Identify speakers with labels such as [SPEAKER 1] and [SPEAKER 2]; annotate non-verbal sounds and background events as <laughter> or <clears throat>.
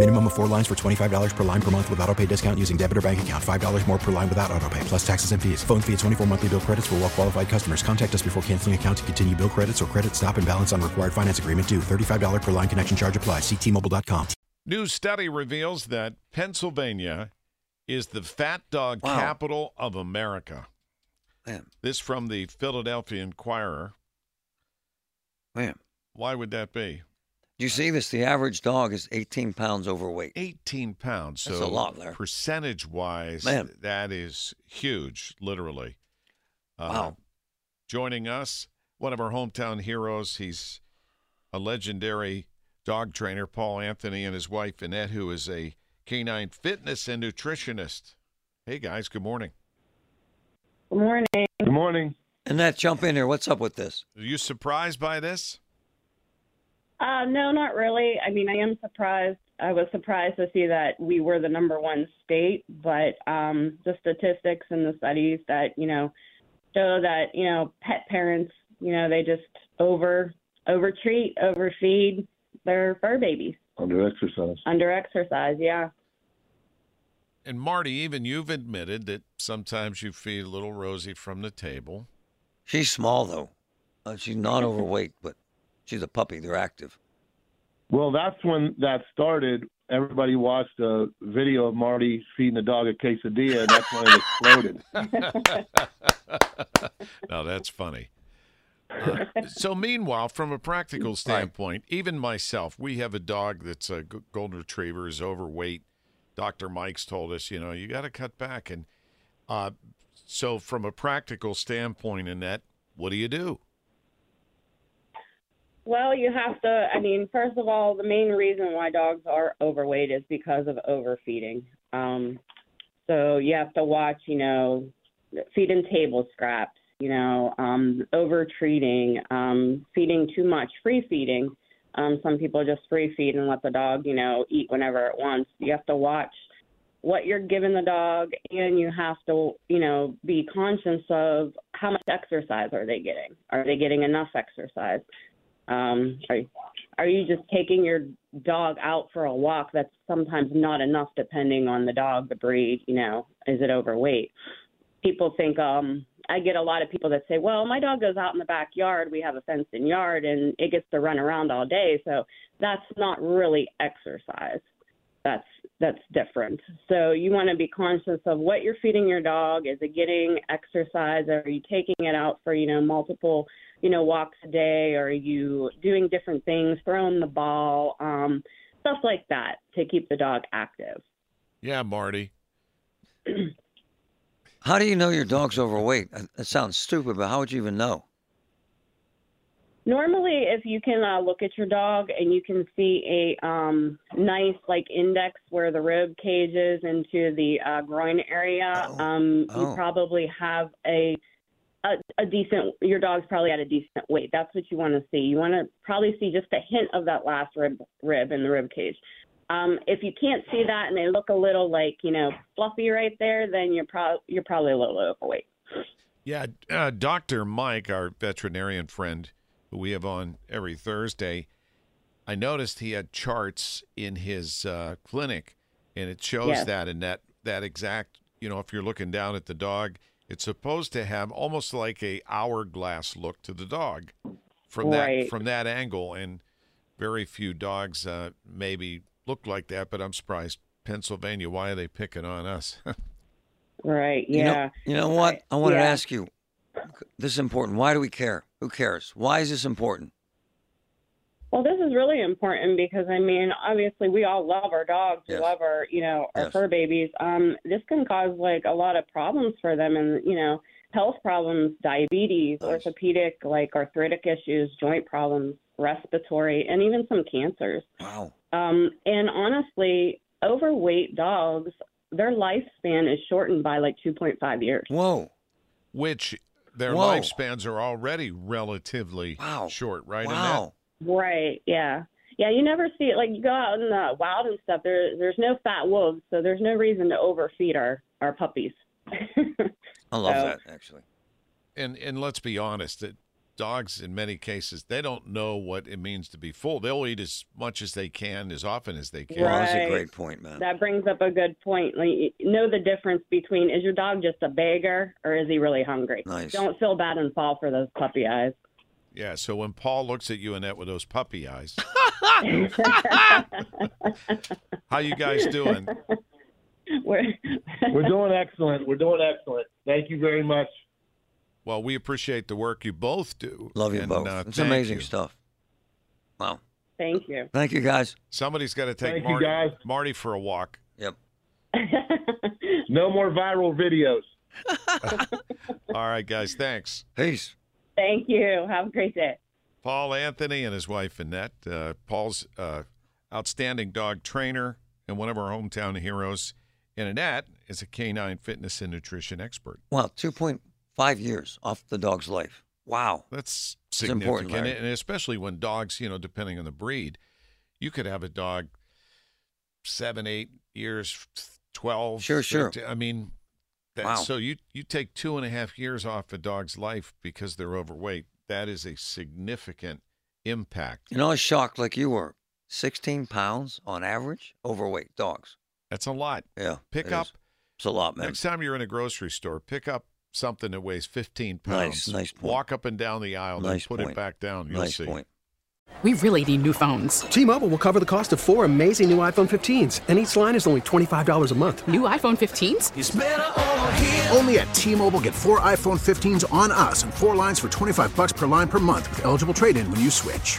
[SPEAKER 1] Minimum of four lines for $25 per line per month with auto pay discount using debit or bank account. $5 more per line without auto pay, plus taxes and fees. Phone fee at 24 monthly bill credits for well qualified customers. Contact us before canceling account to continue bill credits or credit stop and balance on required finance agreement due. $35 per line connection charge applies. Ctmobile.com.
[SPEAKER 2] New study reveals that Pennsylvania is the fat dog
[SPEAKER 3] Wow.
[SPEAKER 2] capital of America.
[SPEAKER 3] Man,
[SPEAKER 2] This from the Philadelphia Inquirer.
[SPEAKER 3] man.
[SPEAKER 2] Why would that be?
[SPEAKER 3] You see this? The average dog is 18 pounds overweight.
[SPEAKER 2] 18 pounds. So
[SPEAKER 3] That's a lot, Larry.
[SPEAKER 2] percentage wise,
[SPEAKER 3] Man.
[SPEAKER 2] that is huge, literally. Uh,
[SPEAKER 3] Wow.
[SPEAKER 2] Joining us, one of our hometown heroes. He's a legendary dog trainer, Paul Anthony, and his wife, Annette, who is a canine fitness and nutritionist. Hey, guys, good morning.
[SPEAKER 4] Good morning.
[SPEAKER 5] Good morning.
[SPEAKER 3] Annette, jump in here. What's up with this?
[SPEAKER 2] Are you surprised by this?
[SPEAKER 4] Uh, no, not really. I mean, I am surprised. I was surprised to see that we were the number one state, but um, the statistics and the studies that you know show that you know pet parents, you know, they just over overtreat, overfeed their fur babies,
[SPEAKER 5] Under exercise.
[SPEAKER 4] under exercise. Yeah.
[SPEAKER 2] And Marty, even you've admitted that sometimes you feed little Rosie from the table.
[SPEAKER 3] She's small, though. Uh, she's not <laughs> overweight, but she's a puppy. They're active.
[SPEAKER 5] Well, that's when that started. Everybody watched a video of Marty feeding the dog a quesadilla, and that's when it exploded. <laughs>
[SPEAKER 2] now that's funny. Uh, so, meanwhile, from a practical standpoint, even myself, we have a dog that's a golden retriever, is overweight. Dr. Mike's told us, you know, you got to cut back. And uh, so, from a practical standpoint, Annette, what do you do?
[SPEAKER 4] Well, you have to. I mean, first of all, the main reason why dogs are overweight is because of overfeeding. Um, so you have to watch, you know, feeding table scraps, you know, um, over treating, um, feeding too much, free feeding. Um, some people just free feed and let the dog, you know, eat whenever it wants. You have to watch what you're giving the dog, and you have to, you know, be conscious of how much exercise are they getting? Are they getting enough exercise? Um, are, are you just taking your dog out for a walk? That's sometimes not enough, depending on the dog, the breed. You know, is it overweight? People think. Um, I get a lot of people that say, "Well, my dog goes out in the backyard. We have a fenced-in yard, and it gets to run around all day, so that's not really exercise." That's that's different. So you want to be conscious of what you're feeding your dog. Is it getting exercise? Are you taking it out for you know multiple you know walks a day? Are you doing different things, throwing the ball, um, stuff like that to keep the dog active?
[SPEAKER 2] Yeah, Marty. <clears throat>
[SPEAKER 3] How do you know your dog's overweight? That sounds stupid, but how would you even know?
[SPEAKER 4] Normally, if you can uh, look at your dog and you can see a um, nice like index where the rib cage is into the uh, groin area,
[SPEAKER 3] Oh.
[SPEAKER 4] um,
[SPEAKER 3] Oh.
[SPEAKER 4] you probably have a, a a decent. Your dog's probably at a decent weight. That's what you want to see. You want to probably see just a hint of that last rib rib in the rib cage. Um, if you can't see that and they look a little like you know fluffy right there, then you're pro- you're probably a little overweight.
[SPEAKER 2] Yeah, uh, Dr. Mike, our veterinarian friend who we have on every Thursday, I noticed he had charts in his uh, clinic, and it shows
[SPEAKER 4] Yes.
[SPEAKER 2] that in that that exact. You know, if you're looking down at the dog, it's supposed to have almost like a hourglass look to the dog from that from that angle, and very few dogs uh, maybe look like that. But I'm surprised. Pennsylvania, why are they picking on us? <laughs>
[SPEAKER 4] Right?
[SPEAKER 3] You know-
[SPEAKER 4] Yeah.
[SPEAKER 3] You know, what? I wanted to
[SPEAKER 4] yeah.
[SPEAKER 3] ask you. This is important. Why do we care? Who cares? Why is this important?
[SPEAKER 4] Well, this is really important because I mean, obviously, we all love our dogs,
[SPEAKER 3] Yes.
[SPEAKER 4] we love our, you know, our
[SPEAKER 3] Yes.
[SPEAKER 4] fur babies. Um, this can cause like a lot of problems for them, and you know, health problems, diabetes,
[SPEAKER 3] Nice.
[SPEAKER 4] orthopedic, like arthritic issues, joint problems, respiratory, and even some cancers.
[SPEAKER 3] Wow.
[SPEAKER 4] Um, and honestly, overweight dogs, their lifespan is shortened by like 2.5 years.
[SPEAKER 3] Whoa.
[SPEAKER 2] Which their
[SPEAKER 3] Whoa.
[SPEAKER 2] lifespans are already relatively
[SPEAKER 3] Wow.
[SPEAKER 2] short, right?
[SPEAKER 3] Wow.
[SPEAKER 4] Right. Yeah. Yeah. You never see it. Like you go out in the wild and stuff. There, there's no fat wolves, so there's no reason to overfeed our our puppies. <laughs>
[SPEAKER 3] I love
[SPEAKER 4] So-
[SPEAKER 3] that actually.
[SPEAKER 2] And and let's be honest, that dogs in many cases they don't know what it means to be full. They'll eat as much as they can, as often as they can.
[SPEAKER 3] Well, that's a great point, man.
[SPEAKER 4] that brings up a good point. Like, know the difference between is your dog just a beggar or is he really hungry?
[SPEAKER 3] Nice.
[SPEAKER 4] Don't feel bad and fall for those puppy eyes.
[SPEAKER 2] Yeah. So when Paul looks at you, Annette, with those puppy eyes, <laughs> how you guys doing?
[SPEAKER 4] We're,
[SPEAKER 5] We're doing excellent. We're doing excellent. Thank you very much.
[SPEAKER 2] Well, we appreciate the work you both do.
[SPEAKER 3] Love you
[SPEAKER 2] and,
[SPEAKER 3] both.
[SPEAKER 2] uh,
[SPEAKER 3] it's amazing
[SPEAKER 2] you.
[SPEAKER 3] stuff. Wow.
[SPEAKER 4] Thank you.
[SPEAKER 3] Thank you guys.
[SPEAKER 2] Somebody's got to take
[SPEAKER 5] Thank you,
[SPEAKER 2] Marty,
[SPEAKER 5] guys.
[SPEAKER 2] Marty for a walk.
[SPEAKER 3] Yep. <laughs>
[SPEAKER 5] No more viral videos. <laughs>
[SPEAKER 2] All right, guys. Thanks.
[SPEAKER 3] Peace.
[SPEAKER 4] Thank you. Have a great day.
[SPEAKER 2] Paul Anthony and his wife Annette. Uh, Paul's uh, outstanding dog trainer and one of our hometown heroes. And Annette is a canine fitness and nutrition expert.
[SPEAKER 3] Well, Wow. 2.5 years off the dog's life. Wow.
[SPEAKER 2] That's significant, and especially when dogs, you know, depending on the breed, you could have a dog seven, eight years, twelve.
[SPEAKER 3] Sure, sure.
[SPEAKER 2] I mean, that,
[SPEAKER 3] Wow.
[SPEAKER 2] so you you take two and a half years off a dog's life because they're overweight. That is a significant impact.
[SPEAKER 3] You know, I was shocked like you were. 16 pounds on average overweight dogs.
[SPEAKER 2] That's a lot.
[SPEAKER 3] Yeah.
[SPEAKER 2] Pick
[SPEAKER 3] it
[SPEAKER 2] up
[SPEAKER 3] is. It's a lot, man.
[SPEAKER 2] next time you're in a grocery store. Pick up something that weighs 15 pounds.
[SPEAKER 3] Nice, nice point.
[SPEAKER 2] Walk up and down the aisle, then
[SPEAKER 3] Nice
[SPEAKER 2] put
[SPEAKER 3] point.
[SPEAKER 2] it back down. You'll
[SPEAKER 3] nice
[SPEAKER 2] see.
[SPEAKER 3] point.
[SPEAKER 6] We really need new phones.
[SPEAKER 7] T-Mobile will cover the cost of four amazing new iPhone 15s, and each line is only $25 a month.
[SPEAKER 6] New iPhone 15s?
[SPEAKER 8] Only at T-Mobile get four iPhone 15s on us and four lines for 25 bucks per line per month with eligible trade-in when you switch.